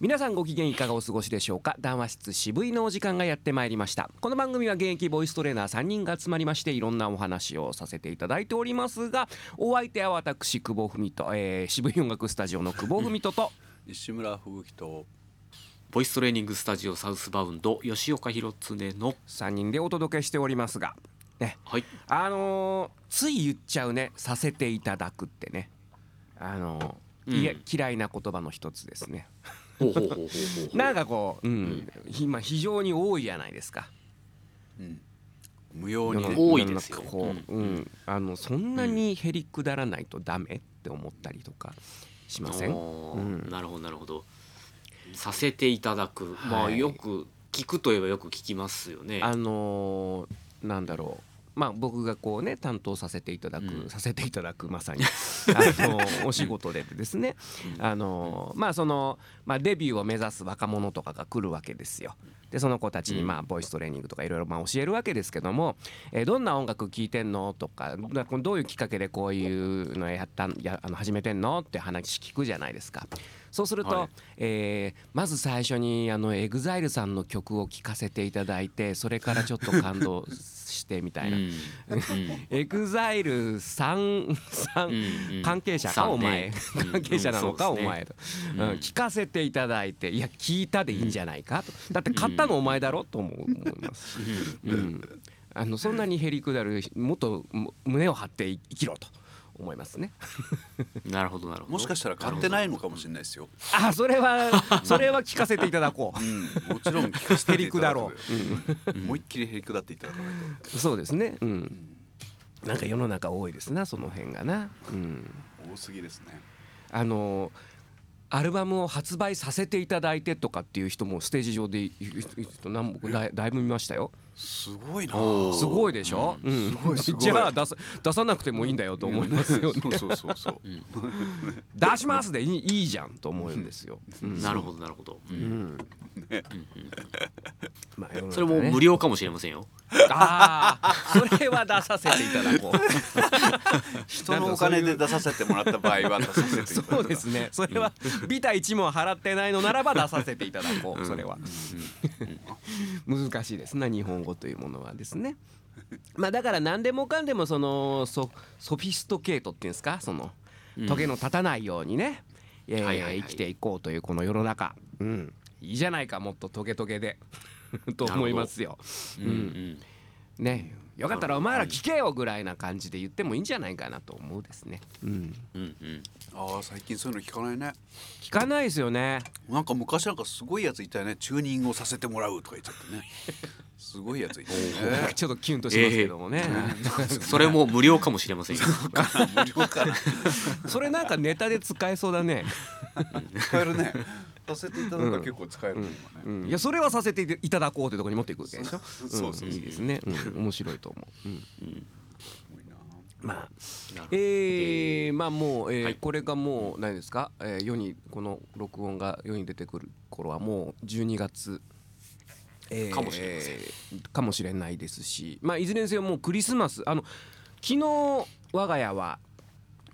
皆さんご機嫌いかがお過ごしでしょうか？談話室渋いのお時間がやってまいりました。この番組は現役ボイストレーナー3人が集まりましていろんなお話をさせていただいておりますがお相手は私久保文と、えー、渋い音楽スタジオの久保文と と石村吹雪とボイストレーニングスタジオサウスバウンド吉岡弘恒の3人でお届けしておりますがね。はい。あのーつい言っちゃうねさせていただくってね。あのーいやうん嫌いな言葉の一つですねほうほうほうほうほうなんかこう、うん今非常に多いじゃないですか。うん。無用にね。多いですよ世の中こう、うん。あのそんなにへりくだらないとダメって思ったりとかしません、うん。なるほどなるほど。させていただく、まあはい。よく聞くといえばよく聞きますよね。あのーなんだろうまあ僕がこうね担当させていただく、うん。させていただくまさに。あのお仕事でですね。うん。あのーまあその、まあ、デビューを目指す若者とかが来るわけですよ。でその子たちにうん。まあボイストレーニングとかいろいろまあ教えるわけですけども、えーどんな音楽聴いてんのとかだどういうきっかけでこういうのやったんやあの始めてんのって話聞くじゃないですか。そうすると、はい。えーまず最初にあの EXILE さんの曲を聴かせていただいてそれからちょっと感動してみたいな。うん。EXILE さんさん関係者かお前。うん。関係者なのかお前と、うん。うん。聞かせていただいていや聞いたでいいんじゃないかとだって買ったのお前だろと思う思います。し、うん、あのそんなにへりくだるもっとむ胸を張って生きろと思いますね。なるほどなるほどもしかしたら買ってないのかもしれないですよ。あそれはそれは聞かせていただこう。うん、もちろん聞かせてへりくだろう。思いっきりへりくだっていただかないそうですね。うん。なんか世の中多いですなその辺がな。うん。と多すぎですね。あのアルバムを発売させていただいてとかっていう人もステージ上でいいい何僕だいだいぶ見ましたよ。すごいな。すごいでしょ？うん。すごいすごい。じゃあ出さ出さなくてもいいんだよと思いますよね。そうそうそうそう。出しますでいいいいじゃんと思うんですよ。うん。なるほどなるほど、ううん。それも無料かもしれませんよ。ああそれは出させていただこう。人のお金で出させてもらった場合は出させていただく。そうですね。それはビタ一問払ってないのならば出させていただこう。それは。難しいですな日本語というものはですね。まあだから何でもかんでもそのソソフィストケートっていうんですか？そのうん。トゲの立たないようにね、えーはいはいはい。生きていこうというこの世の中、うん、いいじゃないかもっとトゲトゲで。と思いますよ。うんうん。ね。よかったらお前ら聞けよぐらいな感じで言ってもいいんじゃないかなと思うですね。うん、うんうんああ最近そういうの聞かないね。聞かないですよね。なんか昔なんかすごいやついたよね。チューニングをさせてもらうとか言っちゃってね。すごいやついたよね。ちょっとキュンとしますけどもね、それも無料かもしれませんよ。無料か。らそれなんかネタで使えそうだね、使えるね。させていただく結構使えるね今ね。うん、いやそれはさせていただこうというところに持っていくわけでしょ？そうそうそうん。いいですね、うん、面白いと思う、うん、まあえー、まあもう、えーはい。これがもう何ですか、えー世にこの録音が世に出てくる頃はもう12月、えーかもしれません。かもしれないですしまあいずれにせよもうクリスマスあの昨日我が家は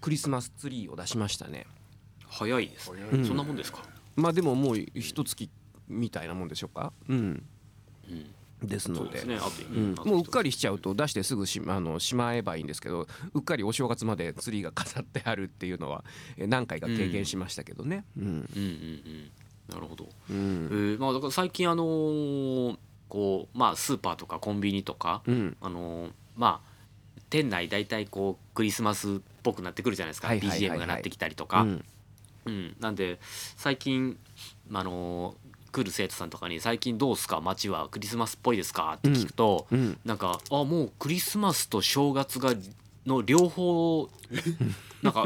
クリスマスツリーを出しましたね。早いですね、うん。そんなもんですか、まあでももう一月みたいなもんでしょうか？うん。うん、ですので。ね。うん。もううっかりしちゃうと出してすぐしあのしまえばいいんですけどうっかりお正月までツリーが飾ってあるっていうのはえー何回か経験しましたけどね。うん。うん。うんうんなるほど、うえんーまあだから最近あのーこうまあスーパーとかコンビニとか、うん。あのーまあ店内大体こうクリスマスっぽくなってくるじゃないですか、はいはいはいはい。BGM が鳴ってきたりとか、うん。うん、なんで最近あのー来る生徒さんとかに「最近どうすか？街はクリスマスっぽいですか?」って聞くと、うん。なんか「あもうクリスマスと正月がの両方 なんか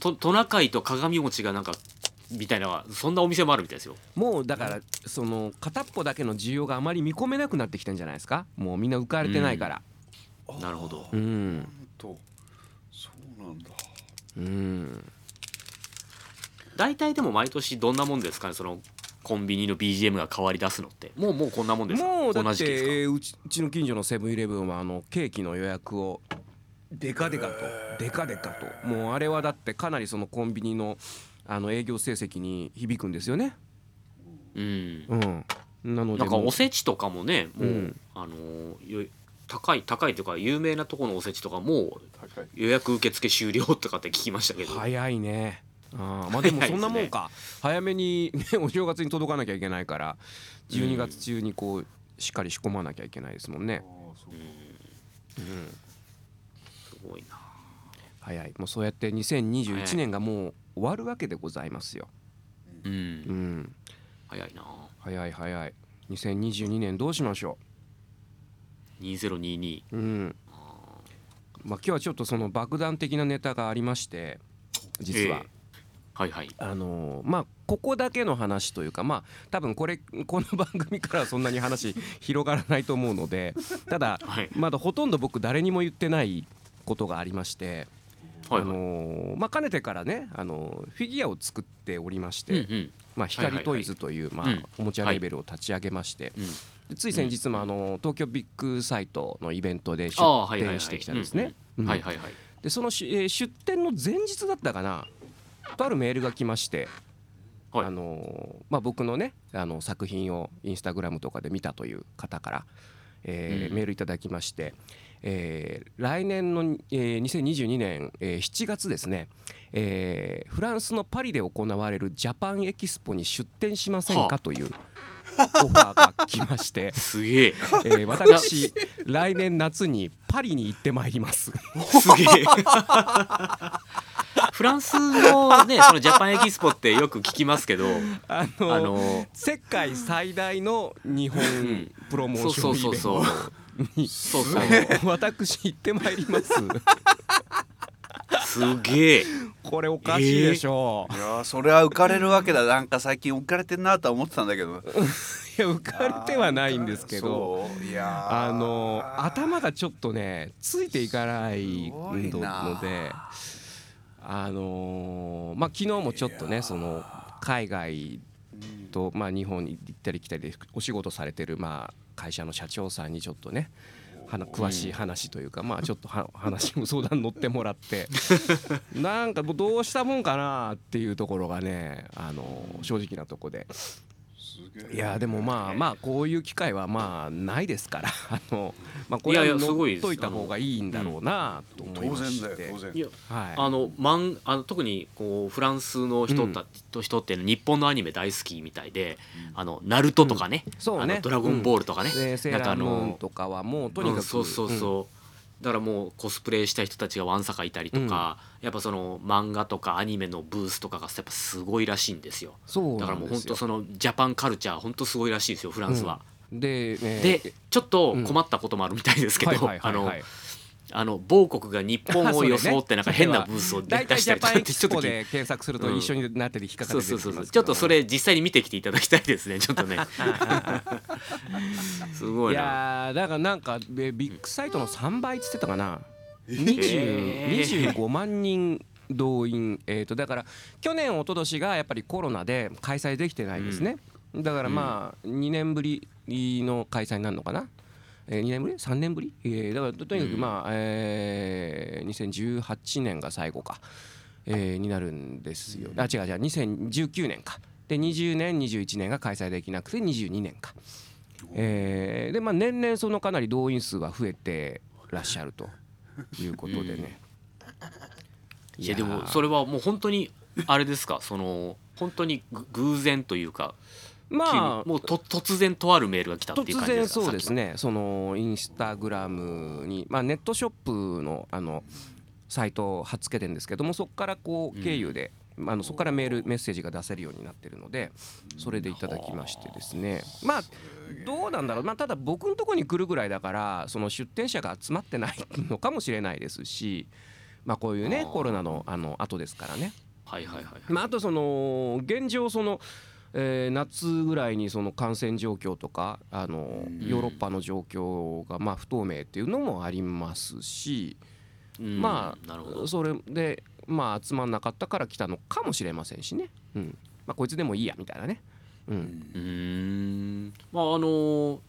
とトナカイと鏡餅がなんかみたいなそんなお店もあるみたいですよ。もうだからその片っぽだけの需要があまり見込めなくなってきてんじゃないですか？もうみんな浮かれてないから。なるほど。うんうん。とそうなんだ。うん。大体でも毎年どんなもんですかね？そのコンビニの BGM が変わり出すのって。もうもうこんなもんですか？もうだっこんな時期ですか？てえーうちうちの近所のセブンイレブンはあのケーキの予約をデカデカとデカデカと。もうあれはだってかなりそのコンビニのあの営業成績に響くんですよね。うん。うん、なのでなんかもう。おせちとかもねもう、うん。あのよ高い高いというか有名なところのおせちとかも高い。予約受付終了とかって聞きましたけど、早いねあーまあでもそんなもんか、早めに、ね、お正月に届かなきゃいけないから12月中にこうしっかり仕込まなきゃいけないですもんね、うん、すごいな。早い。もうそうやって2021年がもう終わるわけでございますよ、ううん。ん、早いな。早い早い。2022年どうしましょ2022う、うん。まあ、今日はちょっとその爆弾的なネタがありまして実は、ええはいはい。あのーまあここだけの話というかまあ多分これこの番組からはそんなに話広がらないと思うので ただはい。まだほとんど僕誰にも言ってないことがありまして、あはいはい。のーまあ、かねてからね、あのーフィギュアを作っておりまして、うんうん。まあ、光トイズという、まあうん。おもちゃレーベルを立ち上げまして、つい先日もあの東京ビッグサイトのイベントで出展してきたんですね。うんはいはいはい。でそのし、えー出展の前日だったかなとあるメールが来まして、はい。あのーまあ、僕のねあの作品をインスタグラムとかで見たという方から、えーうん。メールいただきまして、えー来年の、えー2022年、えー7月ですね、えーフランスのパリで行われるジャパンエキスポに出展しませんはあ。かというオファーが来まして、すげえ。えー私来年夏にパリに行ってまいります。すげえ。フランスのねそのジャパンエキスポってよく聞きますけどあのあの世界最大の日本ん。プロモーションイベントそうそうそうにそうそう。あ の私行ってまいりますすげえ。これおかしいでしょ。いやーそれは浮かれるわけだ。なんか最近浮かれてんなとは思ってたんだけど。う、いや浮かれてはないんですけど。あの頭がちょっとねついていかないのであのまあ昨日もちょっとねその海外と、まあ、日本に行ったり来たりでお仕事されてる、まあ、会社の社長さんにちょっとね詳しい話というか、まあ、ちょっとは 話も相談乗ってもらって なんかもうどうしたもんかなっていうところがねあの正直なとこで。いやでもまあまあこういう機会はまあないですから あの、まあ、これはいやいやすごいです乗っといた方がいいんだろうなと思い当まして。然だよ当然いやはい。あのマンあの特にこうフランスの人た、と人って日本のアニメ大好きみたいで「あのナルトとかね,、そうね。あのドラゴンボールとかね、でセーラームーンとかはもうとにかく、うんそうそうそう、だからもうコスプレした人たちがわんさかいたりとか、やっぱその漫画とかアニメのブースとかがやっぱすごいらしいんですよ。そうだからもう本当そのジャパンカルチャー本当すごいらしいですよフランスは、で、ね、でちょっと困ったこともあるみたいですけど、はいはいはいあのはいあの某国が日本を装ってなんか変な ブースを出したりとか。ってちょっと検索すると一緒になってて引っかかっちょっとそれ実際に見てきていただきたいですねちょっとね。すごいいなやーだからなんかえビッグサイトの3倍っつってたかな、え20ー25万人動員、えー、とだから去年一昨年がやっぱりコロナで開催できてないですね、だからまあ2年ぶりの開催になるのかな、えー、2年ぶり？3年ぶり、えーだからととにかくまあ、えー2018年が最後か、えーになるんですよ。あ違う違う。2019年か。で20年21年が開催できなくて22年か、えーでまあ年々そのかなり動員数は増えてらっしゃると。いうことでね、いやでもそれはもう本当にあれですか？その本当にぐ偶然というかまあもうと突然とあるメールが来たっていう突感じですか？然そうですね。そのインスタグラムに、まあ、ネットショップのあのサイトを貼っつけてるんですけどもそこからこう経由で、あのそこからメールメッセージが出せるようになってるのでそれでいただきましてですね。まあどうなんだろう、まあ、ただ僕のところに来るぐらいだからその出店者が集まってないのかもしれないですし、まあ、こういうねコロナのあの後ですからね。はいはいはい。まあ、あとその現状その、えー夏ぐらいにその感染状況とかあのうん。ヨーロッパの状況がまあ不透明っていうのもありますし、うん。まなるほど。あそれでまあ集まんなかったから来たのかもしれませんしね、うん。まあ、こいつでもいいやみたいなね。うん。うーん。まああの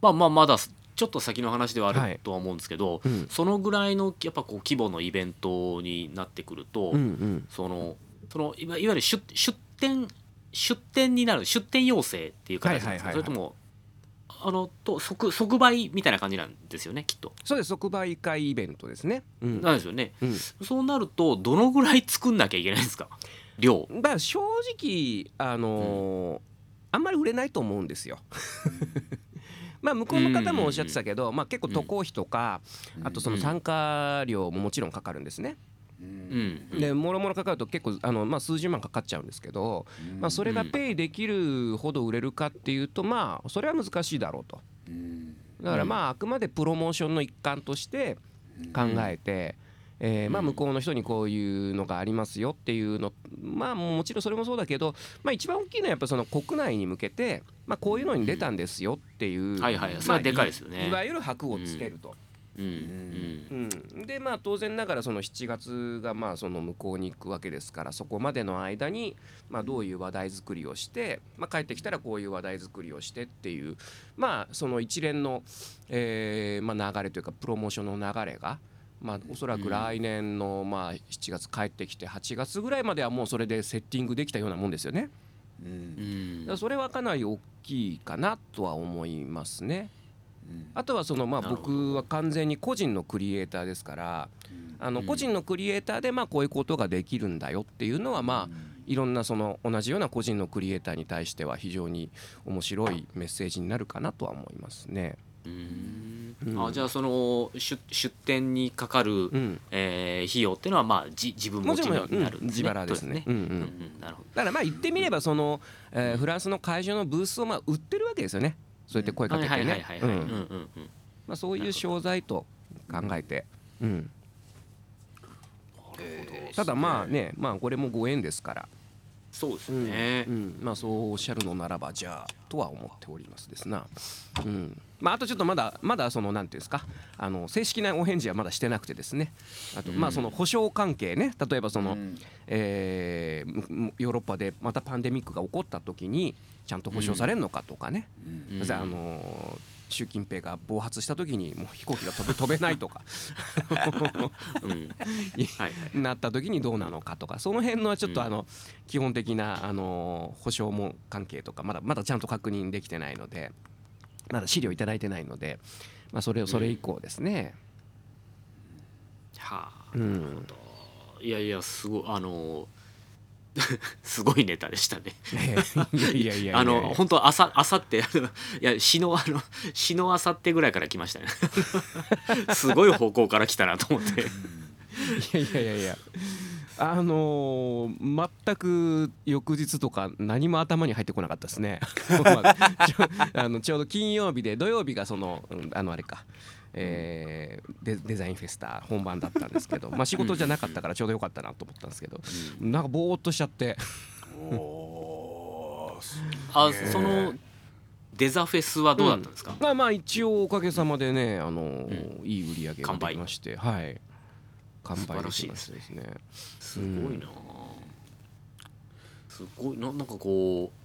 まあまあまだちょっと先の話ではあはい。るとは思うんですけど、うん。そのぐらいのやっぱこう規模のイベントになってくると、うんうん。そのそのいわいわゆる出出店出店になる出店要請っていう形なんですか、はいはいはいはいそれともあのと即即売みたいな感じなんですよねきっと。そうです即売会イベントですね。うんなんですよね。うんそうなるとどのぐらい作んなきゃいけないんですか？量。だから正直あのーあんまり売れないと思うんですよ。まあ向こうの方もおっしゃってたけど、まあ、結構渡航費とか、あとその参加料ももちろんかかるんですね。うんでもろもろかかると結構あの、まあ、数十万かかっちゃうんですけど、まあ、それがペイできるほど売れるかっていうとまあそれは難しいだろうと。だからまああくまでプロモーションの一環として考えて、えーまあ向こうの人にこういうのがありますよっていうのまあもちろんそれもそうだけど、まあ、一番大きいのはやっぱその国内に向けて、まあ、こういうのに出たんですよっていう、まあそれはでかいですよね。いわゆる箔をつけると。うんうんうん、でまあ当然ながらその7月がまあその向こうに行くわけですからそこまでの間にまあどういう話題作りをして、まあ、帰ってきたらこういう話題作りをしてっていうまあその一連の、えーまあ、流れというかプロモーションの流れが。まあ、おそらく来年のまあ7月帰ってきて8月ぐらいまではもうそれでセッティングできたようなもんですよね。うんそれはかなり大きいかなとは思いますね。あとはそのまあ僕は完全に個人のクリエイターですからあの個人のクリエイターでまあこういうことができるんだよっていうのはまあいろんなその同じような個人のクリエイターに対しては非常に面白いメッセージになるかなとは思いますね。うん。うん。あじゃあその出出店にかかる、うん、えー費用っていうのはまあじ自分持ちになるですね。うんうん。うんうん。なるほど。だからまあ言ってみればその、えーフランスの会場のブースをまあ売ってるわけですよね。そうやって声かけてはいはいねそういう商材と考えて、うん。ただまあね、まあこれもご縁ですから、そうですうんねうん、まあそうおっしゃるのならばじゃあとは思っておりますですな。うん。まああとちょっとまだまだそのなんていうんですか、あの正式なお返事はまだしてなくてですね。あとまあその保証関係ね、例えばその、えーむヨーロッパでまたパンデミックが起こった時にちゃんと保証されるのかとかね。あのー習近平が暴発した時にもう飛行機が飛べ飛べないとか。うん。なった時にどうなのかとか。その辺のはちょっとうん。あの基本的なあの保証も関係とかまだまだちゃんと確認できてないのでまだ資料いただいてないので、まあ、それをそれ以降ですね。はあうん。いやいやすごいあの すごいネタでしたね。いやいやいやあの本当あさあさって いや死のあの死のあさってぐらいから来ましたね。すごい方向から来たなと思って。いやいやいやいやあのー全く翌日とか何も頭に入ってこなかったですね。まあちょあのちょうど金曜日で土曜日がそのうんあのあれか、えーデデザインフェスタ本番だったんですけど、まあ仕事じゃなかったからちょうどよかったなと思ったんですけど、なんかぼーっとしちゃって、あそのデザフェスはどうだったんですか？まあまあ一応おかげさまでねあのーいい売り上げができまして、はい。完売できましてですね。すごいな。すごい。ななんかこう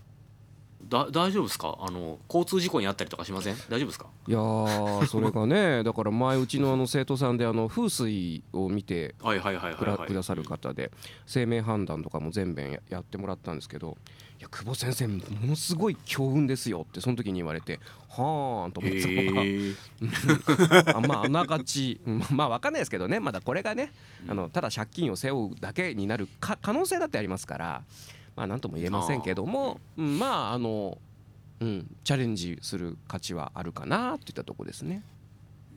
だ大丈夫ですか？あの交通事故にあったりとかしません？大丈夫ですか？いやーそれがね だから前うちのあの生徒さんであの風水を見てはいはいはいくださる方で生命判断とかも全編ややってもらったんですけど「いや久保先生ものすごい強運ですよ」ってその時に言われて「はーん」と思ってた まああながちうんまあ分かんないですけどねまだこれがねあのただ借金を背負うだけになるか可能性だってありますからまあ何とも言えませんけどもうんまああの、うん、チャレンジする価値はあるかなといったところですね。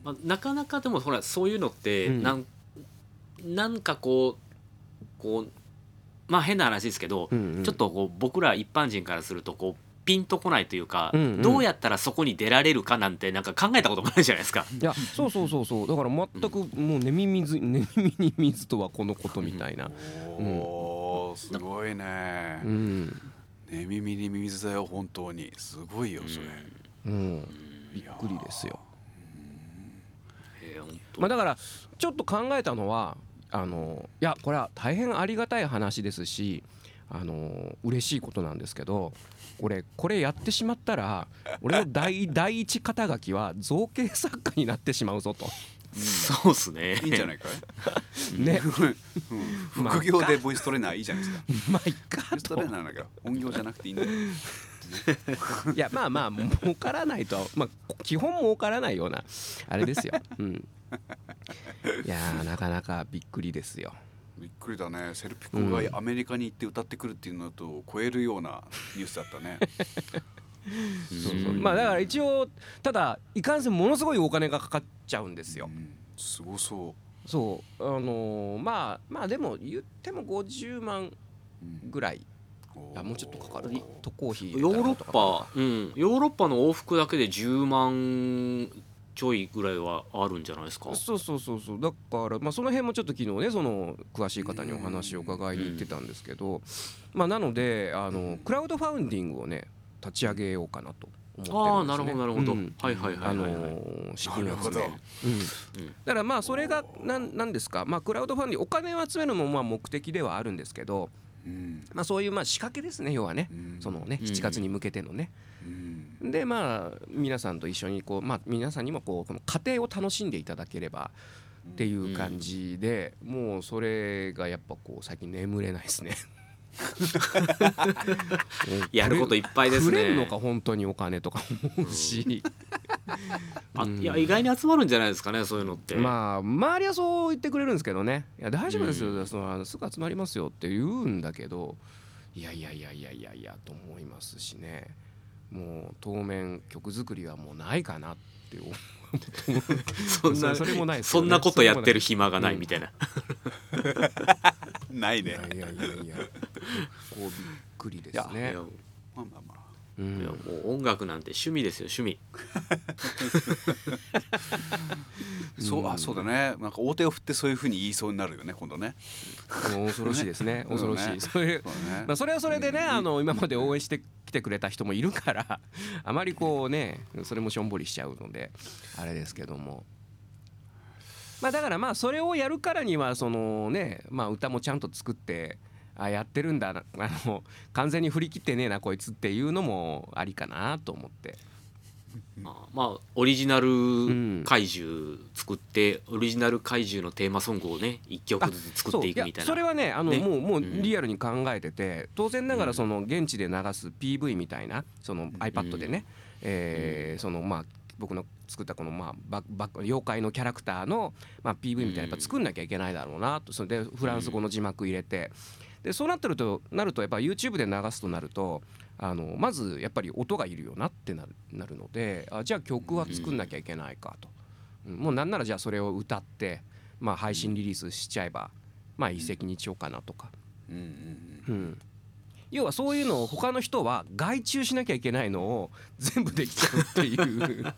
まあ、なかなかでもほらそういうのってうん。なん,、なんかこうこうまあ変な話ですけど、うんうん。ちょっとこう僕ら一般人からするとこうピンとこないというか、うんうん。どうやったらそこに出られるかなんてなんか考えたこともないじゃないですか。いやそうそうそうそう。だから全くもう寝耳水 寝耳に水とはこのことみたいな、おーすごいね。うん寝耳にミミズだよ本当に。すごいよそれ。うん、びっくりですよ。えーまあ、だからちょっと考えたのはあのいやこれは大変ありがたい話ですしあの嬉しいことなんですけど俺これやってしまったら俺の第 第一肩書きは造形作家になってしまうぞと。そうっすね。いいんじゃないかい、ね。うん。副業でボイストレーナーいいじゃないですか。まあいっかボイストレーナーなんか本業じゃなくていいんだよ。いやまあまあ儲からないとはまあ基本儲からないようなあれですよ。うん。いやーなかなかびっくりですよ。びっくりだね。セルピコがアメリカに行って歌ってくるっていうのと超えるようなニュースだったねそうそう。まあだから一応ただいかんせんものすごいお金がかかっちゃうんですよ。う。ん。すごそそう。あのーまあまあでも言っても50万ぐらい。おあもうちょっとかかる渡航費ヨーロッパうん。ヨーロッパの往復だけで10万ちょいぐらいはあるんじゃないですか？そうそうそうそう。だから、まあ、その辺もちょっと昨日ねその詳しい方にお話を伺いに行ってたんですけど、まあ、なのであのクラウドファウンディングをね立ち上げようかなと思ってるんです、ね、ああなるほどなるほど、うん。はいはいはいあの資金集め、うん、だからまあそれがなんなんですか、まあ、クラウドファンディングお金を集めるのもまあ目的ではあるんですけど、うん。まあ、そういうまあ仕掛けですね要はね。うん。そのねうん。7月に向けてのね。うん。でまあ皆さんと一緒にこう、まあ、皆さんにもこうこの過程を楽しんでいただければっていう感じで、もうそれがやっぱこう最近眠れないですね。やることいっぱいですね。くれんのか本当にお金とか思うし、あいや意外に集まるんじゃないですかねそういうのって、まあ周りはそう言ってくれるんですけどね「いや大丈夫ですよ、そのすぐ集まりますよ」って言うんだけどいやいやいやいやいやいやと思いますしね。もう当面曲作りはもうないかなって思うそんなそれもないね。そんなことやってる暇がないみたいな、ないね。いやいやいや。こうびっくりですいねや。まあまあまあうん。いやもう音楽なんて趣味ですよ趣味。そうあそうだね。なんか大手を振ってそういうふうに言いそうになるよね今度ね。もう恐ろしいですね。そ う恐ろしい。だね。そうだね。まあそれはそれでねうん。あの今まで応援してきてくれた人もいるから あまりこうねそれもしょんぼりしちゃうのであれですけども。まあだからまあそれをやるからにはそのねまあ歌もちゃんと作ってあやってるんだ。なあの完全に振り切ってねえなこいつっていうのもありかなと思って。まあ、まあオリジナルん。怪獣作って、オリジナル怪獣のテーマソングをね一曲ずつ作っていくみたいな。それはねあのねもうもううん。リアルに考えてて当然ながらその現地で流す PV みたいなその iPad でね、えーそのまあ僕の作ったこのまあババ妖怪のキャラクターのまあ PV みたいなやっぱ作んなきゃいけないだろうなと。それでフランス語の字幕入れてでそうなってるとなるとやっぱ YouTube で流すとなるとあのまずやっぱり音がいるよなってなるなるのであじゃあ曲は作んなきゃいけないかと、うんもうなんならじゃあそれを歌ってまあ配信リリースしちゃえばまあ一石二鳥かなとか、うんうんうん、要はそういうのを他の人は外注しなきゃいけないのを 全部できちゃうっていう。ま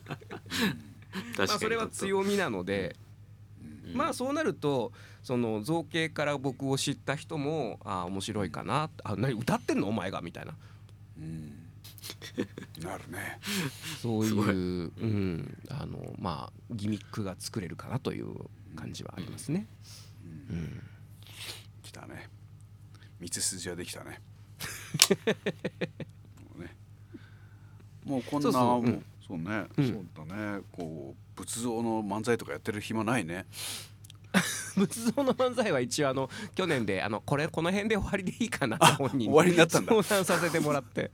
あそれは強みなので、うん。まあそうなるとその造形から僕を知った人もああ面白いかなあ何歌ってんの？お前が？みたいな。うん。うんなるね。そういううん、あのまあギミックが作れるかなという感じはありますね。うん。来たね。道筋はできたね。もうね。もうこんなそうそうもううん。そうね、うん。そうだね。こう仏像の漫才とかやってる暇ないね。仏像の漫才は一応あの去年であのこれこの辺で終わりでいいかなって本人に終わりになったんだ。相談させてもらって。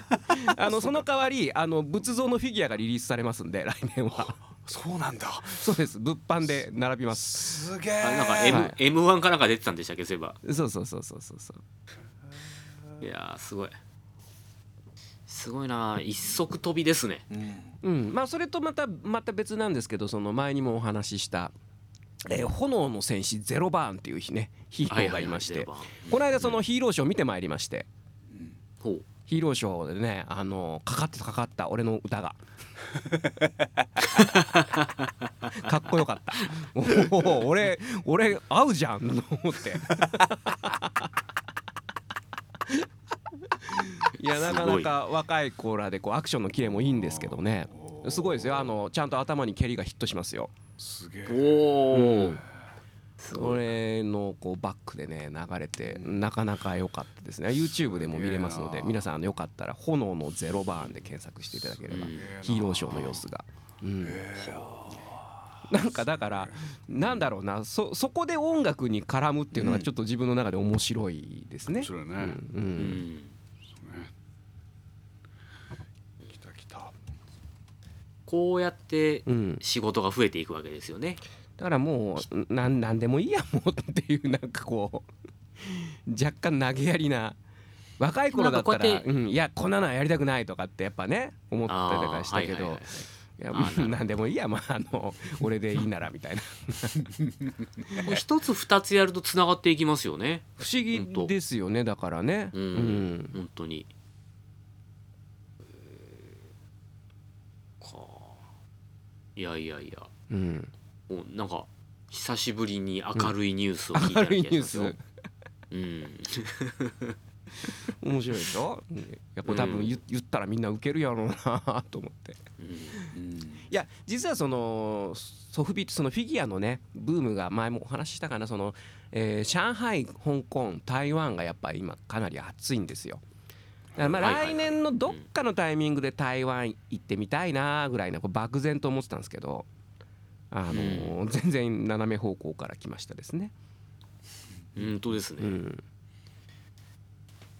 あのその代わりあの仏像のフィギュアがリリースされますんで来年は。そうなんだ。そうです。物販で並びます。すげえ。あなんか M、はい。M1 かなんか出てたんでしたっけそういえば。そうそうそうそうそうそう。いやーすごいすごいな一足飛びですね。うん。うん。まあそれとまたまた別なんですけどその前にもお話しした、えー炎の戦士ゼロバーンっていう日ね。ヒーローがいまして、はいはいはいこの間そのヒーローショー見てまいりまして。ほう。ヒーローショーでねあのかかってたかかった俺の歌が。かっこよかった。おお俺俺合うじゃんと思っていやなかなか若い子らでこうアクションのキレもいいんですけどね。すごいですよ。あのちゃんと頭に蹴りがヒットしますよ。すげえ。それのこうバックでね流れてなかなか良かったですね。YouTube でも見れますので皆さんあのよかったら「炎のゼロバーン」で検索していただければうんヒーローショーの様子が、うん、なんかだからなんだろうなそそこで音楽に絡むっていうのがちょっと自分の中で面白いですね。それね、うん。うん来た来たこうやってうん、仕事が増えていくわけですよね。だからもうなんなんでもいいやもうっていうなんかこう若干投げやりな若い頃だったら、うん、いやこんなのはやりたくないとかってやっぱね思ったりとかしたけど、いやあーなるほどなんでもいいやまああの俺でいいならみたいな 一つ二つやるとつながっていきますよね。不思議ですよねだからね。うん、うん本当に。いやいやいや。うん、もうなんか久しぶりに明るいニュースを聞いたようん、面白いでしょ？やっぱ多分言言ったらみんなウケるやろうなと思って。うん。うん。いや実はそのソフビそのフィギュアのねブームが前もお話ししたかな。その、えー上海香港台湾がやっぱり今かなり熱いんですよだからまあ来年のどっかのタイミングで台湾行ってみたいなぐらいなこう漠然と思ってたんですけどあのー全然斜め方向から来ましたですね。本当ですね、うん。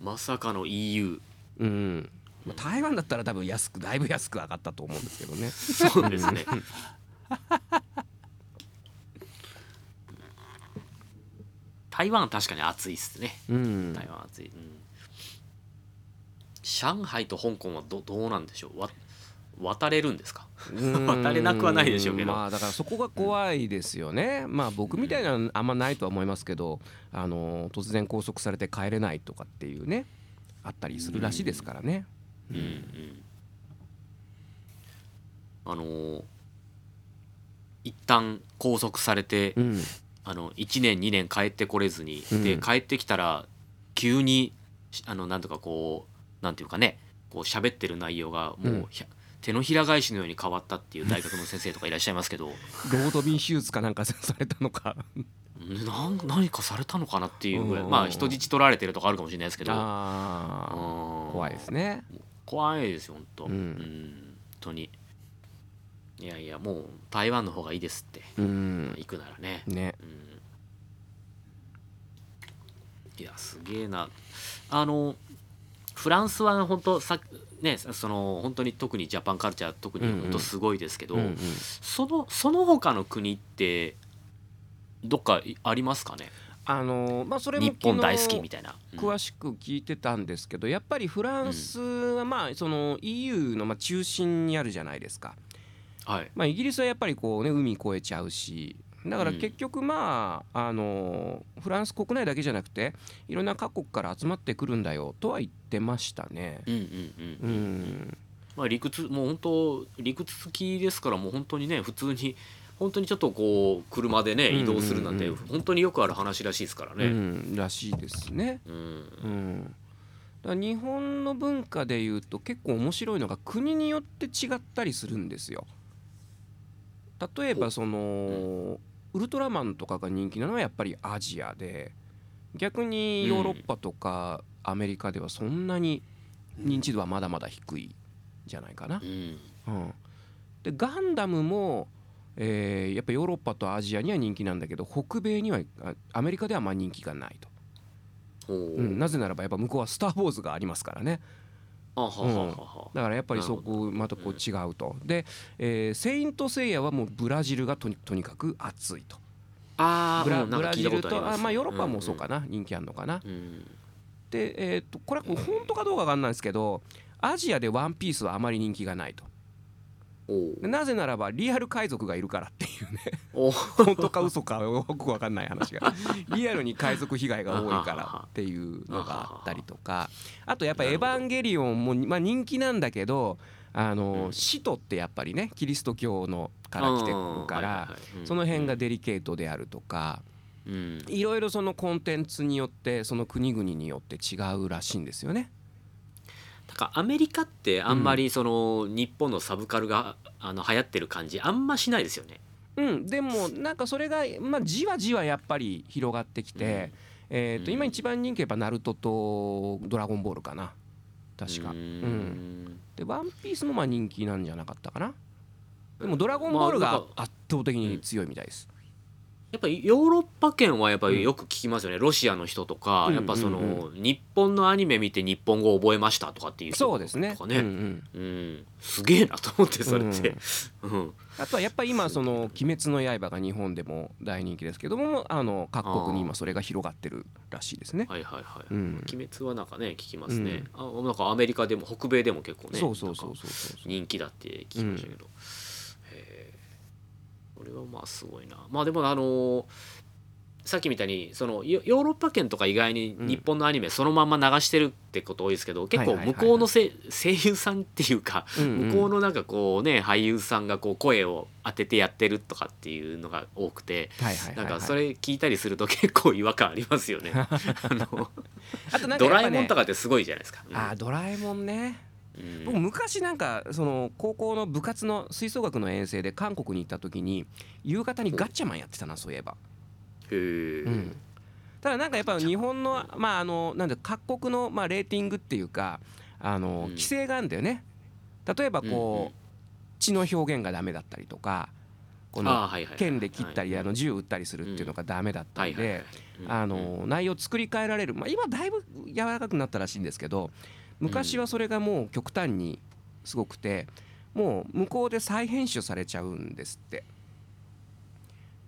まさかの EU うん。まあ台湾だったら多分安くだいぶ安く上がったと思うんですけどね。そうですね。台湾は確かに暑いっすね。うん。台湾暑い、うん、上海と香港はどどうなんでしょう？わ渡れるんですか？渡れなくはないでしょうけど。まあだからそこが怖いですよね。まあ僕みたいなのあんまないとは思いますけど、あの突然拘束されて帰れないとかっていうねあったりするらしいですからね。うん。うんあのー一旦拘束されて、うん。あの1年2年帰ってこれずに、うん。で帰ってきたら急にしあのなんとかこうなんていうかねこう喋ってる内容がもう、うん。手のひら返しのように変わったっていう大学の先生とかいらっしゃいますけど。ロードビン手術かなんかされたのか。んなん何かされたのかなっていうぐらいうん。まあ人質取られてるとかあるかもしれないですけど。怖いですね。怖いですよ本当、うん。うん本当に。いやいやもう台湾の方がいいですって、うん。行くならね、ね。いやすげえな。あのフランスは本当さねその本当に特にジャパンカルチャー特に本当すごいですけど、うんうん。そのその他の国ってどっかいありますかね？あのまあそれも日本大好きみたいな、うん詳しく聞いてたんですけどやっぱりフランスはまあその EU のまあ中心にあるじゃないですか。はい。まあ、イギリスはやっぱりこうね海越えちゃうしだからうん結局まああのフランス国内だけじゃなくていろんな各国から集まってくるんだよとは言ってましたね。うんうんううんんまあ、理屈もう本当理屈付きですからもう本当にね普通に本当にちょっとこう車でね移動するなんて本当によくある話らしいですからうね。んらしいですね。うんうん、日本の文化でいうと結構面白いのが国によって違ったりするんですよ。例えばそのウルトラマンとかが人気なのはやっぱりアジアで逆にヨーロッパとかアメリカではそんなに認知度はまだまだ低いんじゃないかな。う。ん。うん、でガンダムも、えーやっぱヨーロッパとアジアには人気なんだけど北米にはあアメリカではまあ人気がないと。うん、なぜならばやっぱ向こうは「スター・ウォーズ」がありますからねあははははだからやっぱりそこまたこう違うと。で「えーセイント・セイヤ」はもうブラジルがとにとにかく熱いと。あブラブラジルとありまあまあヨーロッパもそうかな、人気あるのかな。うん。うんで、えー、とこれは本当かどうかわかんないですけどアジアで「ワンピースはあまり人気がないとなぜならばリアル海賊がいるからっていうね。本当か嘘かよくわかんない話が。リアルに海賊被害が多いからっていうのがあったりとか。あとやっぱ「エヴァンゲリオンも」まあ、人気なんだけどあのうん。使徒ってやっぱりねキリスト教のから来てくるからその辺がデリケートであるとかうん。いろいろそのコンテンツによってその国々によって違うらしいんですよね。なんかアメリカってあんまりその日本のサブカルがあの流行ってる感じあんましないですよね。うん、でもなんかそれが、まあ、じわじわやっぱり広がってきて、えー、とうん今一番人気やっぱナルトとドラゴンボールかな確か。ううんん、でワンピースもまあ人気なんじゃなかったかな。でもドラゴンボールが圧倒的に強いみたいです。やっぱりヨーロッパ圏はやっぱりよく聞きますよね、ロシアの人とか、うんやっぱその、うん日本のアニメ見て日本語を覚えましたとかっていう人そうですね。とかねうん。うんうん。すげえなと思ってそれって、うん。あとはやっぱり今その「鬼滅の刃」が日本でも大人気ですけどもあの各国に今それが広がってるらしいですね。はいはいはい、うん。鬼滅はなんかね聞きますね、あなんかアメリカでも北米でも結構ねそうそうそうそう人気だって聞きましたけど、これはまあすごいなまあでもあのーさっきみたいにそのヨヨーロッパ圏とか意外に日本のアニメそのまんま流してるってこと多いですけど、結構はいはいはい向こうのせ声優さんっていうか、うんうん向こうのなんかこうね俳優さんがこう声を当ててやってるとかっていうのが多くて。なんかそれ聞いたりすると結構違和感ありますよね。あのあとなんかドラえもんとかってすごいじゃないですか。うんあードラえもんねうん僕昔なんかその高校の部活の吹奏楽の遠征で韓国に行った時に夕方にガッチャマンやってたなそういえば、へえ、うん、ただなんかやっぱ日本のまああのなんで各国のまあレーティングっていうかあのうん。規制があるんだよね。例えばこう血の表現がダメだったりとかこの剣で切ったりはい。あの銃撃ったりするっていうのがダメだったりで内容作り変えられる。まあ今だいぶ柔らかくなったらしいんですけど昔はそれがもう極端にすごくてもう向こうで再編集されちゃうんですって。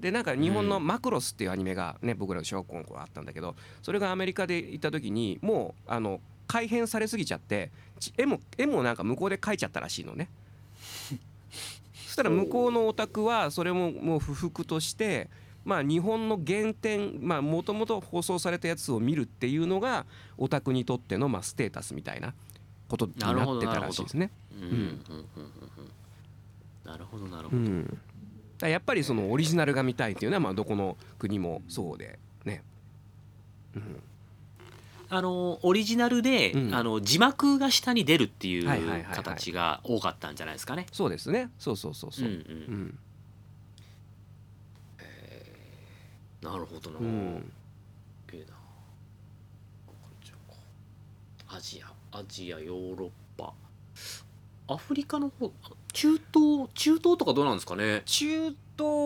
でなんか日本の「マクロス」っていうアニメがね僕らの小学校の頃あったんだけどそれがアメリカで行った時にもうあの改変されすぎちゃってち絵も絵もなんか向こうで描いちゃったらしいのね。そしたら向こうのオタクはそれももう不服としてまあ日本の原点まあもともと放送されたやつを見るっていうのがオタクにとってのまあステータスみたいなことになってたらしいですね。なるほどなるほど、うん、だやっぱりそのオリジナルが見たいっていうのはまあどこの国もそうでね。うん。あのオリジナルで、うん。あの字幕が下に出るっていう形が多かったんじゃないですかね。そうですね。そうそうそうそう。う。ん。うんうんなるほどな。うん。えな。アジアアジアヨーロッパ。アフリカの方中東中東とかどうなんですかね？中東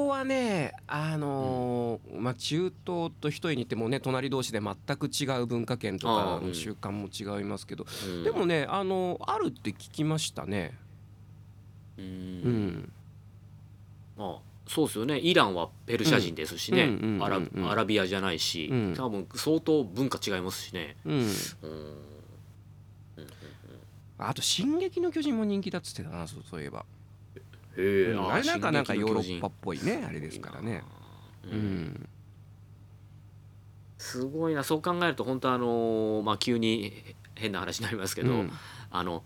はねあのーまあ中東と一重に言ってもね隣同士で全く違う文化圏とあか習慣も違いますけど、うん。でもねあのあるって聞きましたね。ううんん。まあそうですよね。イランはペルシャ人ですしね、うんうんうんうん。アラアラビアじゃないし、うん。多分相当文化違いますしね。うん、うん。あと「進撃の巨人」も人気だっつってたなそうそういえば、へえ、うん。あれなんかなんかヨーロッパパっぽいねあれですからね。ううん。んすごいな。そう考えると本当あのーまあ急に変な話になりますけど、うん。あの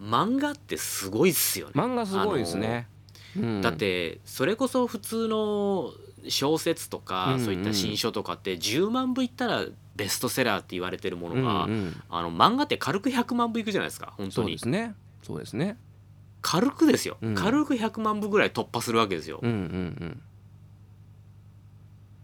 漫画ってすごいっすよね。漫画すごいですね。うん。だってそれこそ普通の小説とか、うんうん。そういった新書とかって10万部いったらベストセラーって言われてるものが、うんうん。あの漫画って軽く100万部いくじゃないですか本そう当にですね。そうですね。軽くですよ、うん。軽く100万部ぐらい突破するわけですよ。うんうんうん。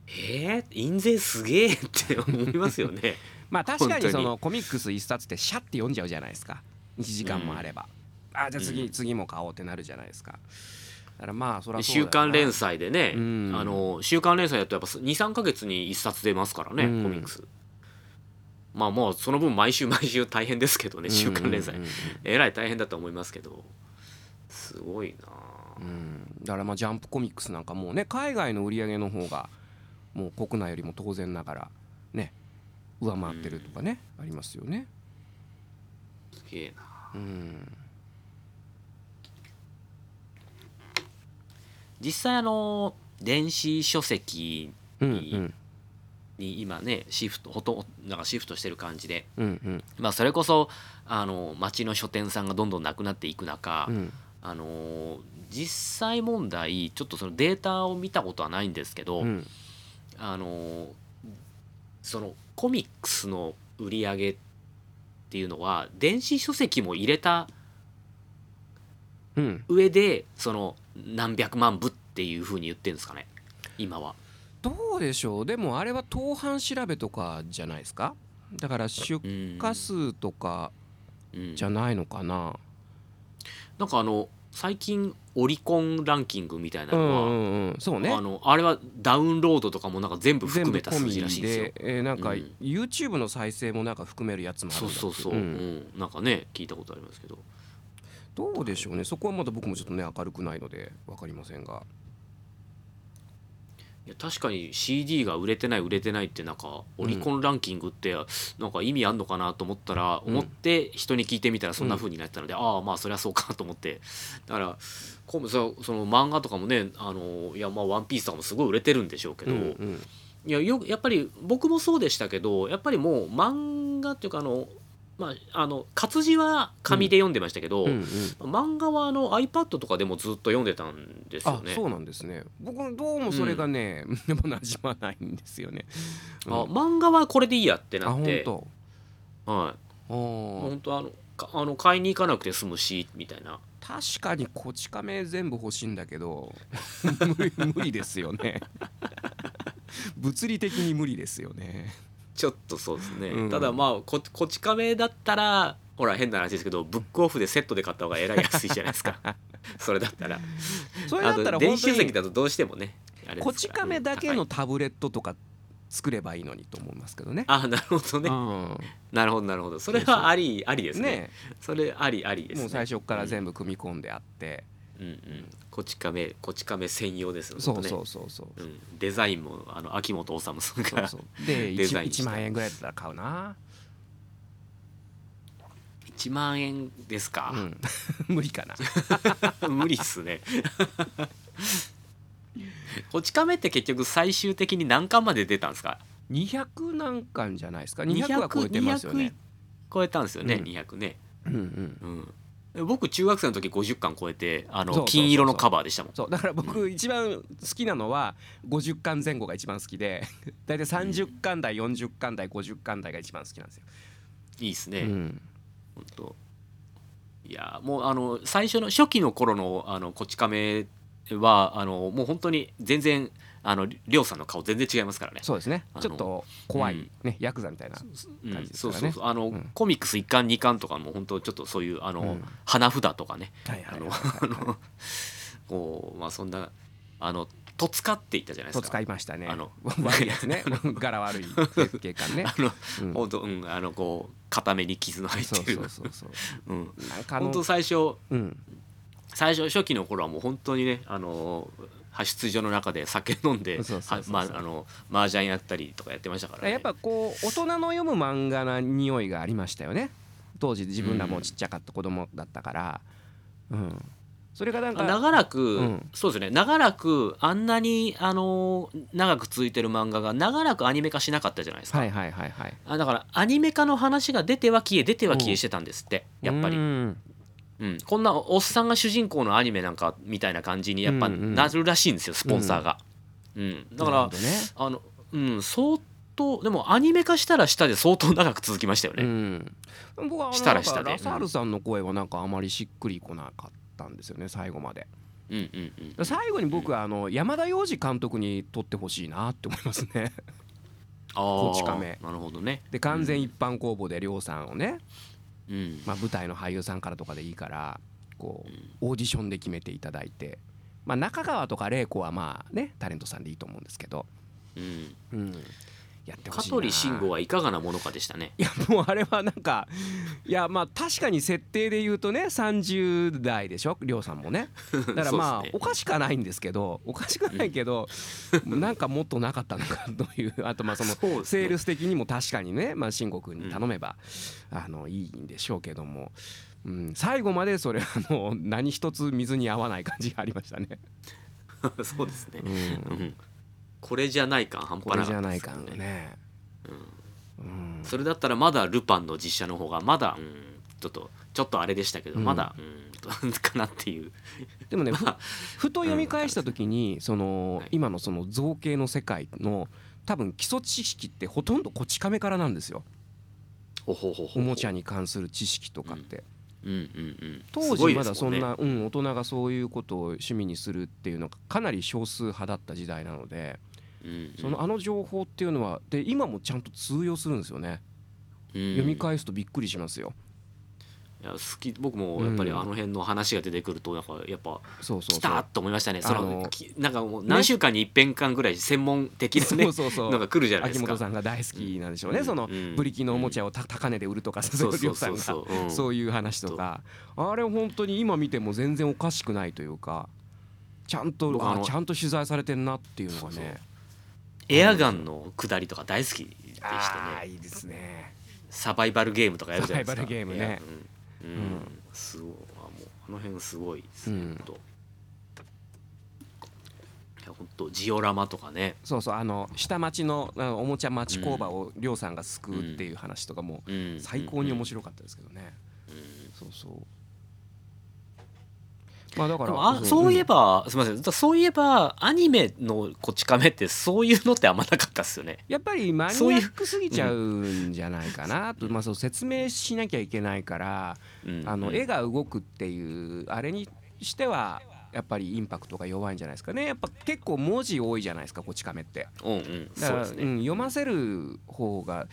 えー、印税すげえって思いますよね。まあ確かにに。そのコミックス一冊ってシャッて読んじゃうじゃないですか。1時間もあれば、あじゃあ次、うん。次も買おうってなるじゃないですかだからまあそれはそ週刊連載でね、うん。あの週刊連載だとやっぱ23か月に1冊出ますからね、うん。コミックス。まあもうその分毎週毎週大変ですけどね週刊連載、うんうん。うんえらい大変だと思いますけど。すごいなうん。だからまあジャンプコミックスなんかもうね海外の売り上げの方がもう国内よりも当然ながらね上回ってるとかね、ありますよね。すげえなうん実際あの電子書籍うんうに,、ん。に今ねシフトほとんどなんかシフトしてる感じでうんうん。まあそれこそあの町の書店さんがどんどんなくなっていく中、うん。あのー実際問題ちょっとそのデータを見たことはないんですけど、うん。あのーそのコミックスの売り上げっていうのは電子書籍も入れたうん。上でその何百万部っていうふうに言ってるんですかね。今は。どうでしょう？でもあれは当版調べとかじゃないですか？だから出うん荷数とかうん。じゃないのかな。なんかあの最近オリコンランキングみたいなのは、うんうんうん。そうね。あのあれはダウンロードとかもなんか全部含めた数字らしいですよ。えーなんかうん。YouTube の再生もなんか含めるやつもあるそうそうそう、うん。なんかね聞いたことありますけどどうでしょうね。そこはまだ僕もちょっとね明るくないので分かりませんが。いや確かに CD が売れてない売れてないってなんかオリコンランキングってなんか意味あんのかなと思ったら、うん。思って人に聞いてみたらそんな風になってたので、ああまあそりゃそうかと思って。だからこうそその漫画とかもねあのいやまあ「ワンピースとかもすごい売れてるんでしょうけど、いやよやっぱり僕もそうでしたけどやっぱりもう漫画っていうかあのまああの活字は紙で読んでましたけど、うん。うん漫画はあの iPad とかでもずっと読んでたんですよね。あそうなんですね。僕どうもそれがね、でも馴染まないんですよね、うん。あ漫画はこれでいいやってあなって。本当。はい。本当あのかあの買いに行かなくて済むしみたいな。確かにこち亀全部欲しいんだけど 無理ですよね。物理的に無理ですよねちょっとそうですね、うん。ただまあここち亀だったらほら変な話ですけどブックオフでセットで買った方がえらい安いじゃないですか。それだったら。それだったら電子書籍だとどうしてもねこち亀だけのタブレットとか作ればいいのにと思いますけどね。あなるほどね。うん。なるほどなるほど。それはありありですね。ねそれありありですね。もう最初から全部組み込んであって、うんうん。こち亀こち亀専用ですよそうそうそうそう。うん、デザインもあの秋元治さんがそうそう。で デザイン 1, した万円ぐらいだったら買うな、1万円ですか？う、ん、無理かな。無理っすね。こち亀って結局最終的に何巻まで出たんですか？200何巻じゃないですか。200は超えてますよね。超えたんですよね、うん。200ね、うんうん。うん、僕中学生の時50巻超えてあの金色のカバーでしたもん。そう。だから僕一番好きなのは50巻前後が一番好きで 大体30巻台40巻台50巻台が一番好きなんですよ、いいっすね、うん、本当。いやもうあの最初の初期の頃のあのこち亀はあのもう本当に全然あのりょうさんの顔全然違いますからね。そうですね。あのちょっと怖い、うん。ねヤクザみたいなうん。感じですからね。そうそうそう。あの、うん。コミックス1巻2巻とかも本当ちょっとそういうあの、うん。花札とかね。はいはいあのあのこうまあそんなあの戸塚って言ったじゃないですか。と使いましたね。あの悪いやつね。柄悪い警官ね。あの、うん。本当うんあのこう片目に傷の入っそうてる。そうそうそうう。ん。なんかあ本当の最初うん。最初初期の頃はもう本当にねあの派出所の中で酒飲んで まああの麻雀やったりとかやってましたから、ね、やっぱこう大人の読む漫画な匂いがありましたよね。当時自分らもちっちゃかった子供だったから。うん。それがなんか長らく、うん。そうですね。長らくあんなにあの長く続いてる漫画が長らくアニメ化しなかったじゃないですか、はいはいはいはい。あだからアニメ化の話が出ては消え出ては消えしてたんですってやっぱりう、ん。うん、こんなおっさんが主人公のアニメなんかみたいな感じにやっぱうんうん。なるらしいんですよスポンサーが、うん。だからね。あのうん相当でもアニメ化したらしたで相当長く続きましたよね、うん、僕はしたらしたで。ラサールさんの声はなんかあまりしっくりこなかったんですよね最後まで。うんうんうん。最後に僕はあの山田洋次監督に撮ってほしいなって思いますね。あち亀。なるほどね。で完全一般公募で亮さんをね、うん。まあ、舞台の俳優さんからとかでいいからこうオーディションで決めていただいて、まあ、中川とか玲子はまあねタレントさんでいいと思うんですけど、うん。うん、やってほ香しいな。取慎吾はいかがなものかでしたね。いやもうあれはなんかいやまあ確かに設定で言うとね30代でしょ？亮さんもね。だからまあ、ね。おかしくはないんですけどおかしくはないけどなんかもっとなかったのかというあとまあそのセールス的にも確かにねまあ慎吾君に頼めば、あのいいんでしょうけども。うん、最後までそれはもう何一つ水に合わない感じがありましたね。そうですね。う、ん、うん、これじゃない感半これじゃ端なかったですよない感がね。うん。それだったらまだルパンの実写の方がまだ、うん、ちょっとちょっとあれでしたけど、うん。まだ、うん、かなっていう。でもねふまあふと読み返した時にそのはい。今のその造形の世界の多分基礎知識ってほとんどこち亀からなんですよ。ほほほほおもちゃに関する知識とかって。うんうんうん。当すごい時まだそんねなうん大人がそういうことを趣味にするっていうのがかなり少数派だった時代なのでそのあの情報っていうのはで今もちゃんと通用するんですよね。うん。読み返すとびっくりしますよ。いや好き僕もやっぱりうん。あの辺の話が出てくるとなんかやっぱそうそうそう。来たと思いましたね。そあのなんかもう何週間に一遍間ぐらい専門的なねそうそうそう。のが来るじゃないで秋すか。元さんが大好きなんでしょうね、うん。そのうん。ブリキのおもちゃをた高値で売るとかそうそういうさん。がそういう話とか。あれ本当に今見ても全然おかしくないというかちゃんと僕あちゃんと取材されてんなっていうのがねエアガンの下りとか大好きでしてね。ああいいですね。サバイバルゲームとかやるじゃないですか。サバイバルゲームね。うん、うん。すごい。あもうあの辺すごいですね、うん。と。いや本当ジオラマとかね、そうそうあの下町のおもちゃ町工場を亮さんが救うっていう話とかもうん、最高に面い、白かったですけどね。うん。そうそうまあだからあそう。いえば、すみません。そういえばアニメのこち亀ってそういうのってあんまなかったっすよね。やっぱりマニアそういうックすぎちゃうんじゃないかなと、まあ、そう説明しなきゃいけないから、うん。あのうん。絵が動くっていうあれにしてはやっぱりインパクトが弱いんじゃないですかね。やっぱ結構文字多いじゃないですかこち亀って。うんうん。だからうん、読ませる方が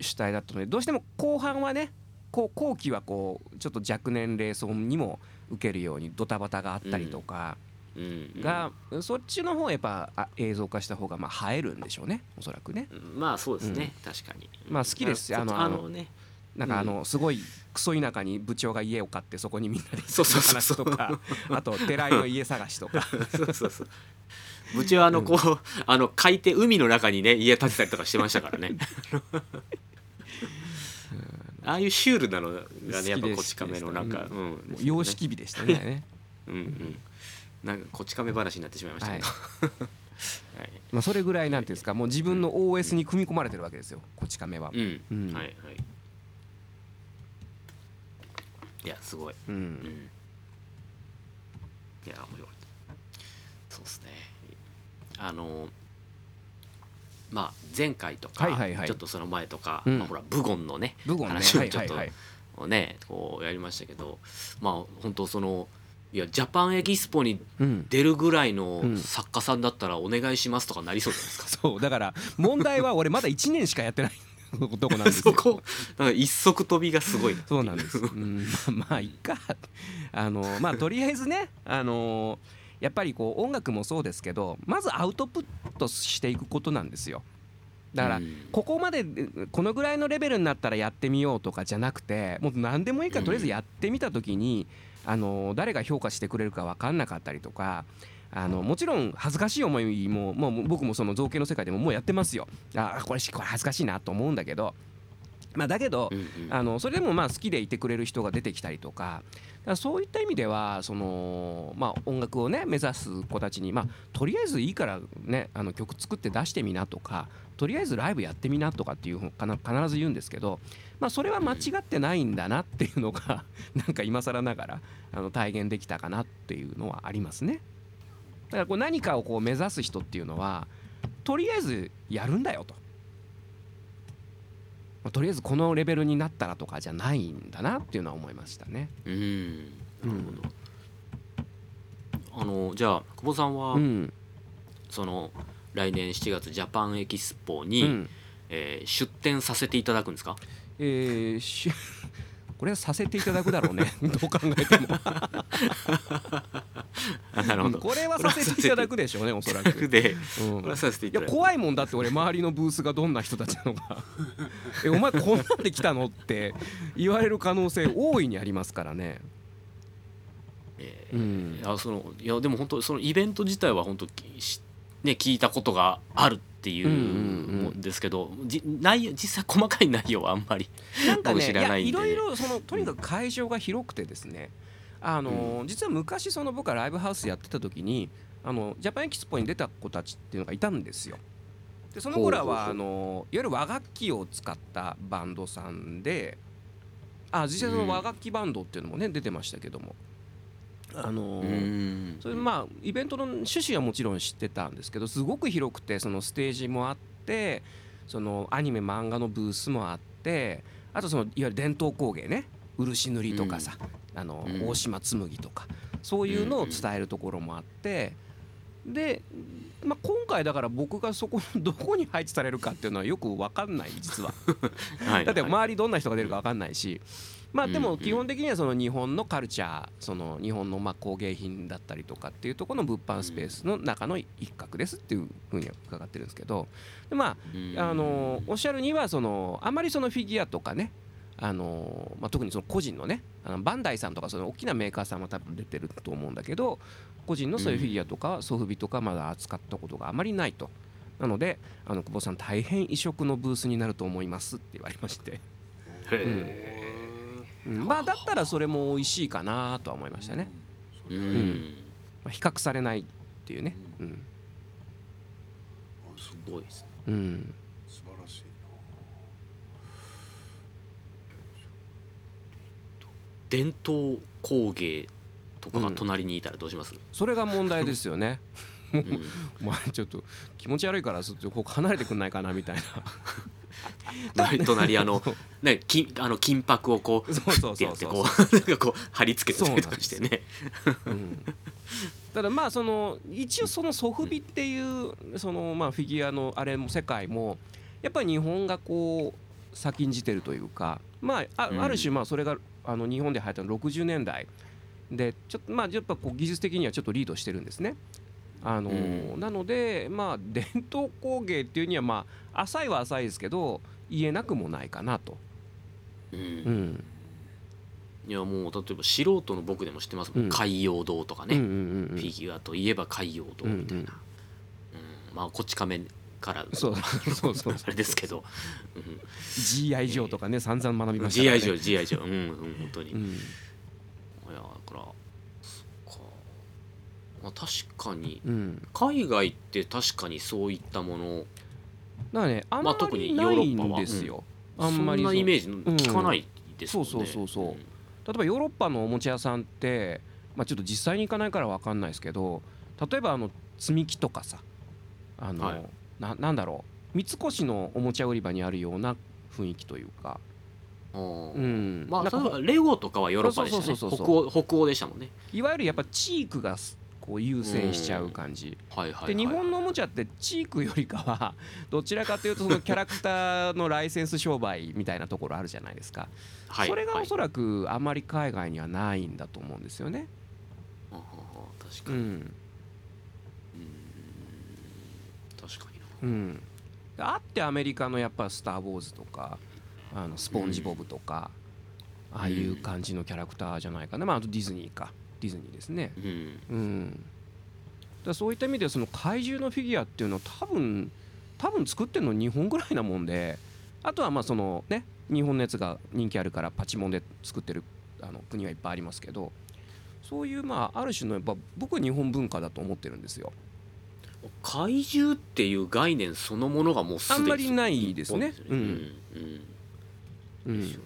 主体だったのでどうしても後半はねこう後期はこうちょっと若年齢層にも受けるようにドタバタがあったりとかうん。うん。が、そっちの方やっぱあ映像化した方がまあ映えるんでしょうねおそらくね。うんまあそうですね、確かに。まあ好きですあのあのね。なんかあのすごいクソ田舎に部長が家を買ってそこにみんなでそうそうそうそう。話とかあと寺井の家探しとか。そうそうそう。うちはあのこう、あの海底海の中にね家建てたりとかしてましたからね ああいうシュールなのがねやっぱこち亀のなんか、うん。もう様式美でしたね。うんうん。なんかこち亀話になってしまいましたけど、はい。まあそれぐらいなんていうんですかもう自分の OS に組み込まれてるわけですよこち亀は。うん、うん。はいはい。いやすごい、ううん。ん、いや面白いそうですね。あのまあ前回とか、ちょっとその前とか、うんまあ、ほらブゴンのね話をちょっとねこうやりましたけどまあ本当そのいやジャパンエキスポにうん出るぐらいのうん作家さんだったらお願いしますとかなりそうじゃないですか。そうだから問題は俺まだ1年しかやってないとこなんですよ。そこなんか一足飛びがすごいなそうなんです。うん、まあまあいっか。あのまあとりあえずね、あのやっぱりこう音楽もそうですけど、まずアウトプットしていくことなんですよ。だから、うんここまでこのぐらいのレベルになったらやってみようとかじゃなくて、もう何でもいいからとりあえずやってみた時に、あの誰が評価してくれるか分かんなかったりとか。あのもちろん恥ずかしい思いももう僕もその造形の世界でももうやってますよ。あこれしこれ恥ずかしいなと思うんだけど、まあ、だけど、あのそれでもまあ好きでいてくれる人が出てきたりとかだからそういった意味ではその、まあ、音楽をね目指す子たちに、まあ、とりあえずいいから、ね、あの曲作って出してみなとかとりあえずライブやってみなとかっていうかな必ず言うんですけど、まあ、それは間違ってないんだなっていうのが なんか今更ながらあの体現できたかなっていうのはありますね。だからこう何かをこう目指す人っていうのはとりあえずやるんだよと。まあとりあえずこのレベルになったらとかじゃないんだなっていうのは思いましたね。うん。なるほど、あのじゃあ久保さんは、うん、その来年7月ジャパンエキスポに、うん、えー出展させていただくんですか？えーしこれはさせていただくだろうね。どう考えても。あ なるほど。これはさせていただくでしょうねおそらく、で。うん。これはさせていいただく。や怖いもんだって俺周りのブースがどんな人たちなのか。えお前こんなんで来たのって言われる可能性大いにありますからね。えーうんいやそのいやでも本当そのイベント自体は本当きしね聞いたことがあるっていうんですけど、じ内容実際細かい内容はあんまりなんか僕ね知らないんでいろいろそのとにかく会場が広くてですねあの、実は昔その僕がライブハウスやってた時にあのジャパンエキスポに出た子たちっていうのがいたんですよ。でその子らはあのいわゆる和楽器を使ったバンドさんであ実際その和楽器バンドっていうのもね出てましたけどもあのうん。それまあイベントの趣旨はもちろん知ってたんですけどすごく広くてそのステージもあってそのアニメ漫画のブースもあってあとそのいわゆる伝統工芸ね。漆塗りとかさ、あのうん。大島紬とかそういうのを伝えるところもあってで、まあ、今回だから僕がそこの どこに配置されるかっていうのはよく分かんない実は。はいだってはい周りどんな人が出るか分かんないし、まあでも基本的にはその日本のカルチャーその日本のまあ工芸品だったりとかっていうところの物販スペースの中の一角ですっていうふうには伺ってるんですけど。でまうん。ああのおっしゃるにはそのあまりそのフィギュアとかねあのまあ、特にその個人のねあのバンダイさんとかその大きなメーカーさんは多分出てると思うんだけど個人のそういうフィギュアとかソフビとかまだ扱ったことがあまりないと。なのであの久保さん大変異色のブースになると思いますって言われまして、うんまあだったらそれも美味しいかなとは思いましたね、うん、ん。まあ、比較されないっていうね。うん、あすすごいですね。うん、素晴らしい伝統工芸とかが隣にいたらどうします、それが問題ですよね。うん。まあちょっと気持ち悪いからちょっとここ離れてくんないかなみたいな 隣隣あのね金あの金箔をこうそうそうそうそう。なんかこう貼り付けてたりとかしてね。うんただまあその一応そのソフビっていうそのまあフィギュアのあれも世界もやっぱり日本がこう先んじてるというかまあある種まあそれがあの日本で流行ったの60年代でちょっとまあやっぱこう技術的にはちょっとリードしてるんですね。あのうん。なのでまあ伝統工芸っていうにはまあ浅いは浅いですけど言えなくもないかなと。うん。うん。いやもう例えば素人の僕でも知ってますもん、うん。海洋堂とかね、うんうんうんうん。フィギュアといえば海洋堂みたいな、うんまあこっち亀からそうそうそう。あれですけど、うん。GI 上とかね散々学びましたから GI ね。上 GI 上うんうん本当に、いうん。やだからまあ、確かに。うん。海外って確かにそういったもの。だからねあんまりにヨーロないんッパは。ですよ。そあんまりそう。んなイメージ聞かないですもんね、そうそうそうそう。例えばヨーロッパのおもちゃ屋さんって、まあ、ちょっと実際に行かないから分かんないですけど例えばあの積み木とかさあの、はい。ななんだろう。三越のおもちゃ売り場にあるような雰囲気というか、うんうん。まあレゴとかはヨーロッパでしたね。そうそうそう北欧でしたもんね。いわゆるやっぱチークがすこう優先しちゃう感じ。はいはいはい、で日本のおもちゃってチークよりかは どちらかというとそのキャラクターのライセンス商売みたいなところあるじゃないですか。はいそれがはいおそらくあまり海外にはないんだと思うんですよね。ははは確かに、うん。確かにな。うん、あってアメリカのやっぱ「スター・ウォーズ」とかあのスポンジボブとか、ああいう感じのキャラクターじゃないかな、まあ、あとディズニーかディズニーですね。うん。うん、だそういった意味ではその怪獣のフィギュアっていうのは多分多分作ってるの日本ぐらいなもんであとはまあそのね日本のやつが人気あるからパチモンで作ってるあの国はいっぱいありますけどそういうまあある種のやっぱ僕は日本文化だと思ってるんですよ。怪獣っていう概念そのものがもうすでにあんまりないですね。日本ですようん。ううん。ん。ですよ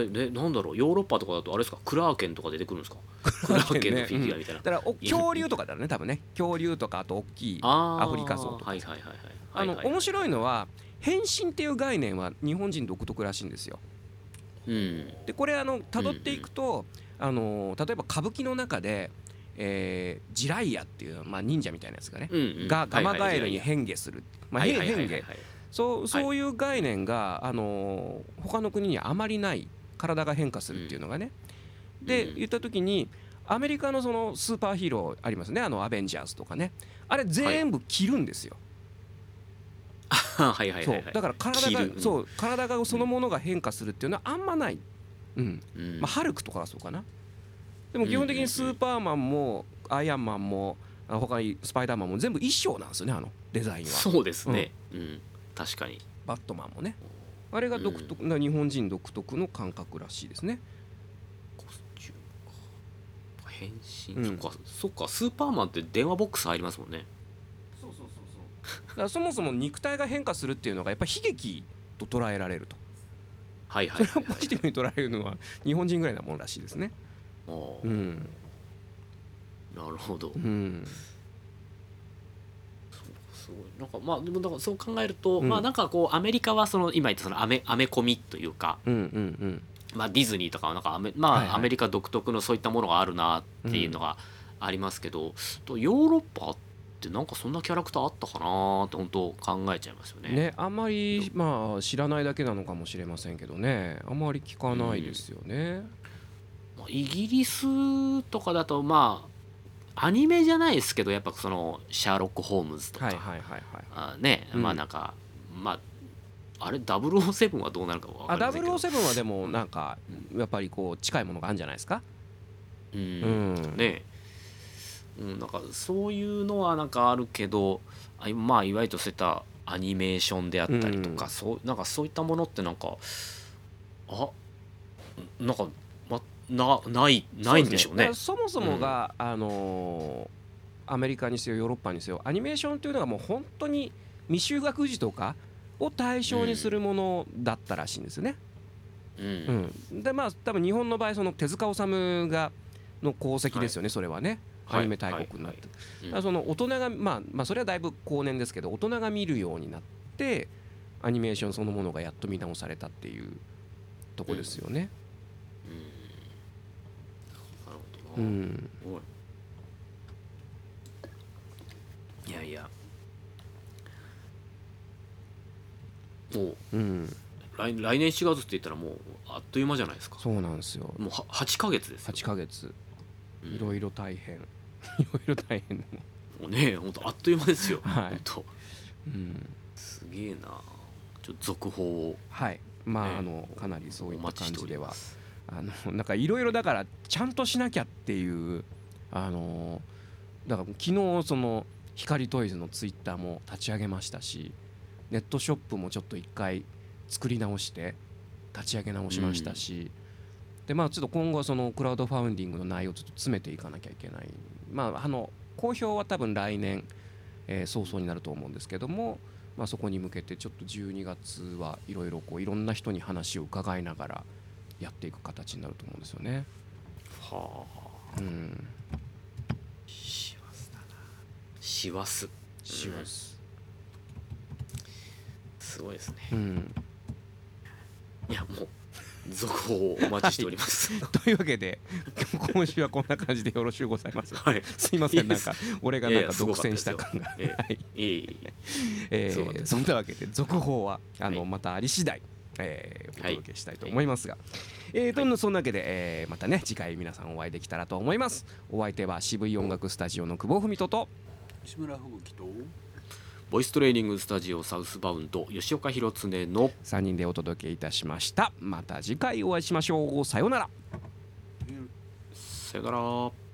ね。ででなんだろう。ヨーロッパとかだとあれですか？クラーケンとか出てくるんですか？クラーケンのフィギュアみたいな、だからお恐竜とかだね多分ね。恐竜とかあと大きいアフリカゾウとかはいはいはいはいあの面白いのは変身っていう概念は日本人独特らしいんですよ。うん。でこれあの辿っていくと、あの例えば歌舞伎の中で、えージライアっていう、まあ、忍者みたいなやつがね、うんうん。がガマガエルにはい変化する、まあ、はい変化。そうそういう概念が、あの他の国にはあまりない体が変化するっていうのがね。でうん言った時にアメリカのそのスーパーヒーローありますね。あのアベンジャーズとかね。あれ全部着るんですよ。はいはいはいはい。そう。だから体がうんそう。体がそのものが変化するっていうのはあんまない。うん。うん。まあ、ハルクとかはそうかな。でも基本的にスーパーマンもアイアンマンもあ他にスパイダーマンも全部衣装なんですよねあのデザインは。そうですね。うん。確かに。バットマンもね。あれが独特な日本人独特の感覚らしいですね変身、うん。そっかそっかスーパーマンって電話ボックス入りますもんね。そうそうそうそう。だからそもそも肉体が変化するっていうのがやっぱ悲劇と捉えられると。はいはいそれをはい、はい。ポジティブに捉えるのは日本人ぐらいなもんらしいですね。うん。なるほど。うん。すごい。なんかまあでもだからそう考えると、うん。まあなんかこうアメリカはその今言ったそのアメアメコミというか、うんうんまあ、ディズニーとかはなんかアメ,、まあはいはいアメリカ独特のそういったものがあるなっていうのがありますけど、とヨーロッパっってなんかそんなキャラクターあったかなって本当考えちゃいますよね。ねあんまりまあ知らないだけなのかもしれませんけどねあんまり聞かないですよね。まあイギリスとかだとまあアニメじゃないですけどやっぱそのシャーロック・ホームズとか、はいはいはいはい。あね、うんまあなんかまああれ007はどうなるかわかありませんけど。007はでもなんかやっぱりこう近いものがあるんじゃないですか？ううん。ん。ね。うん、なんかそういうのはなんかあるけどあまあいわゆるそういったアニメーションであったりとか、うん。そうなんかそういったものってなんかあなんか、ま、なないないんでしょうね。そだからそもそもが、あのーアメリカにせよヨーロッパにせよアニメーションというのがもう本当に未就学児とかを対象にするものだったらしいんですよね。うん。うん。でまあ多分日本の場合その手塚治虫がの功績ですよね、それはね。アニメ大国になって、その大人がまあまあそれはだいぶ後年ですけど大人が見るようになってアニメーションそのものがやっと見直されたっていうとこですよね。なるほうん、おい。いやいやもううん、来来年4月って言ったらもうあっという間じゃないですか。そうなんですよ。もうは8ヶ月ですよ。8ヶ月。うん。いろいろ大変。いろいろ大変でも、もうね本当あっという間ですよ、はい。本当うん、すげえな。ちょっと続報を。はい。まあ、ねあのかなりそういった感じでは。あの なんかいろいろだからちゃんとしなきゃっていうあのだから昨日その光トイズのツイッターも立ち上げましたしネットショップもちょっと一回作り直して立ち上げ直しましたし、でまあちょっと今後はそのクラウドファウンディングの内容をちょっと詰めていかなきゃいけない。まああの公表は多分来年、えー早々になると思うんですけども、まあ、そこに向けてちょっと12月はいろいろこういろんな人に話を伺いながらやっていく形になると思うんですよね。はあ。うん、師走だな。師走。します。すごいですね。うん、いやもう続報をお待ちしております。というわけで今週はこんな感じでよろしゅうございます。はい。すいません。なんか俺がなんか独占した感が。そんですーそんなわけで続報はあのはいまたあり次第、えーおはい。届けしたいと思いますが、えーとそんなわけで、えーまたね次回皆さんお会いできたらと思います。お相手は渋い音楽スタジオの久保文人と西村吹雪とボイストレーニングスタジオサウスバウンド吉岡弘恒の3人でお届けいたしました。また次回お会いしましょう。さようなら。えーさよなら